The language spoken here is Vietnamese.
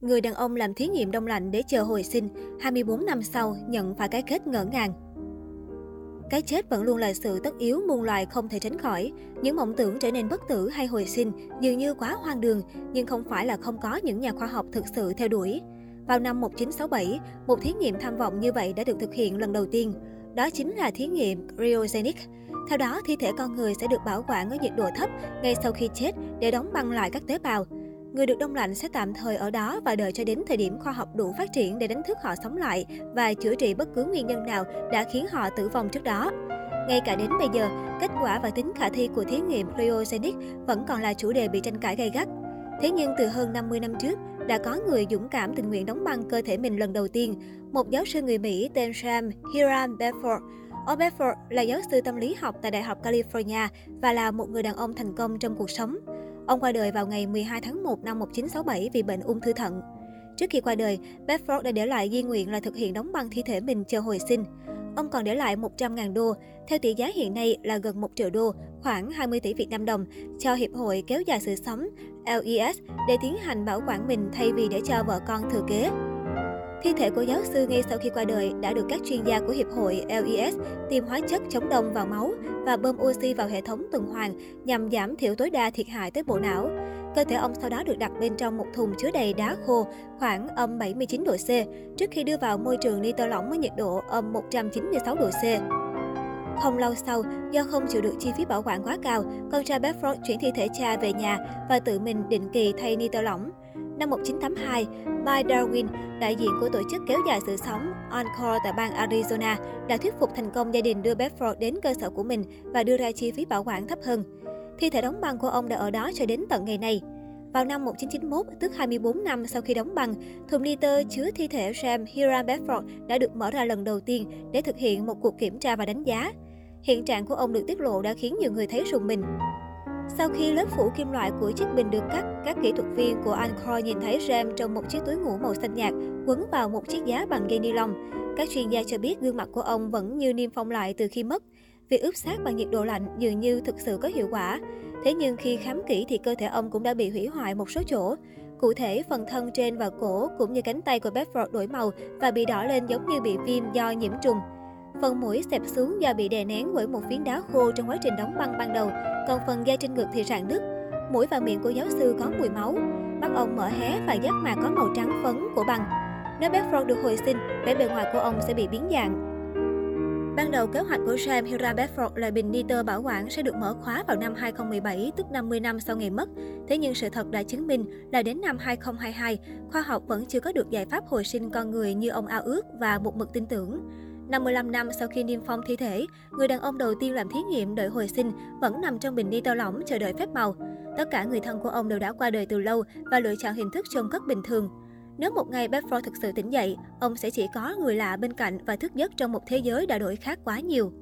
Người đàn ông làm thí nghiệm đông lạnh để chờ hồi sinh, 24 năm sau nhận phải cái kết ngỡ ngàng. Cái chết vẫn luôn là sự tất yếu muôn loài không thể tránh khỏi. Những mộng tưởng trở nên bất tử hay hồi sinh dường như quá hoang đường, nhưng không phải là không có những nhà khoa học thực sự theo đuổi. Vào năm 1967, một thí nghiệm tham vọng như vậy đã được thực hiện lần đầu tiên. Đó chính là thí nghiệm cryogenic. Theo đó, thi thể con người sẽ được bảo quản ở nhiệt độ thấp ngay sau khi chết để đóng băng lại các tế bào. Người được đông lạnh sẽ tạm thời ở đó và đợi cho đến thời điểm khoa học đủ phát triển để đánh thức họ sống lại và chữa trị bất cứ nguyên nhân nào đã khiến họ tử vong trước đó. Ngay cả đến bây giờ, kết quả và tính khả thi của thí nghiệm cryogenic vẫn còn là chủ đề bị tranh cãi gay gắt. Thế nhưng từ hơn 50 năm trước, đã có người dũng cảm tình nguyện đóng băng cơ thể mình lần đầu tiên. Một giáo sư người Mỹ tên Sam Hiram Bedford Ông Bedford là giáo sư tâm lý học tại Đại học California và là một người đàn ông thành công trong cuộc sống. Ông qua đời vào ngày 12 tháng 1 năm 1967 vì bệnh ung thư thận. Trước khi qua đời, Bedford đã để lại di nguyện là thực hiện đóng băng thi thể mình chờ hồi sinh. Ông còn để lại 100.000 đô, theo tỷ giá hiện nay là gần 1 triệu đô, khoảng 20 tỷ Việt Nam đồng, cho Hiệp hội Kéo dài sự sống LES để tiến hành bảo quản mình thay vì để cho vợ con thừa kế. Thi thể của giáo sư ngay sau khi qua đời đã được các chuyên gia của Hiệp hội LES tiêm hóa chất chống đông vào máu và bơm oxy vào hệ thống tuần hoàn nhằm giảm thiểu tối đa thiệt hại tới bộ não. Cơ thể ông sau đó được đặt bên trong một thùng chứa đầy đá khô khoảng âm 79 độ C trước khi đưa vào môi trường nitơ lỏng với nhiệt độ âm 196 độ C. Không lâu sau, do không chịu được chi phí bảo quản quá cao, con trai Bedford chuyển thi thể cha về nhà và tự mình định kỳ thay nitơ lỏng. Năm 1982, Mike Darwin, đại diện của tổ chức kéo dài sự sống Encore tại bang Arizona, đã thuyết phục thành công gia đình đưa Bedford đến cơ sở của mình và đưa ra chi phí bảo quản thấp hơn. Thi thể đóng băng của ông đã ở đó cho đến tận ngày này. Vào năm 1991, tức 24 năm sau khi đóng băng, thùng nitơ chứa thi thể Sam Hiram Bedford đã được mở ra lần đầu tiên để thực hiện một cuộc kiểm tra và đánh giá. Hiện trạng của ông được tiết lộ đã khiến nhiều người thấy rùng mình. Sau khi lớp phủ kim loại của chiếc bình được cắt, các kỹ thuật viên của Ancor nhìn thấy Ram trong một chiếc túi ngủ màu xanh nhạt quấn vào một chiếc giá bằng dây ni lông. Các chuyên gia cho biết gương mặt của ông vẫn như niêm phong lại từ khi mất. Việc ướp xác bằng nhiệt độ lạnh dường như thực sự có hiệu quả. Thế nhưng khi khám kỹ thì cơ thể ông cũng đã bị hủy hoại một số chỗ. Cụ thể, phần thân trên và cổ cũng như cánh tay của Bedford đổi màu và bị đỏ lên giống như bị viêm do nhiễm trùng. Phần mũi xẹp xuống do bị đè nén bởi một phiến đá khô trong quá trình đóng băng ban đầu, còn phần da trên ngực thì rạn nứt. Mũi và miệng của giáo sư có mùi máu. Mắt ông mở hé và giác mạc có màu trắng phấn của băng. Nếu Bedford được hồi sinh, vẻ bề ngoài của ông sẽ bị biến dạng. Ban đầu, kế hoạch của Sam Hira Bedford là bình nitơ bảo quản sẽ được mở khóa vào năm 2017, tức 50 năm sau ngày mất. Thế nhưng sự thật đã chứng minh là đến năm 2022, khoa học vẫn chưa có được giải pháp hồi sinh con người như ông ao ước và một mực tin tưởng. 55 năm sau khi niêm phong thi thể, người đàn ông đầu tiên làm thí nghiệm đợi hồi sinh vẫn nằm trong bình ni tơ lỏng chờ đợi phép màu. Tất cả người thân của ông đều đã qua đời từ lâu và lựa chọn hình thức chôn cất bình thường. Nếu một ngày Bedford thực sự tỉnh dậy, ông sẽ chỉ có người lạ bên cạnh và thức giấc trong một thế giới đã đổi khác quá nhiều.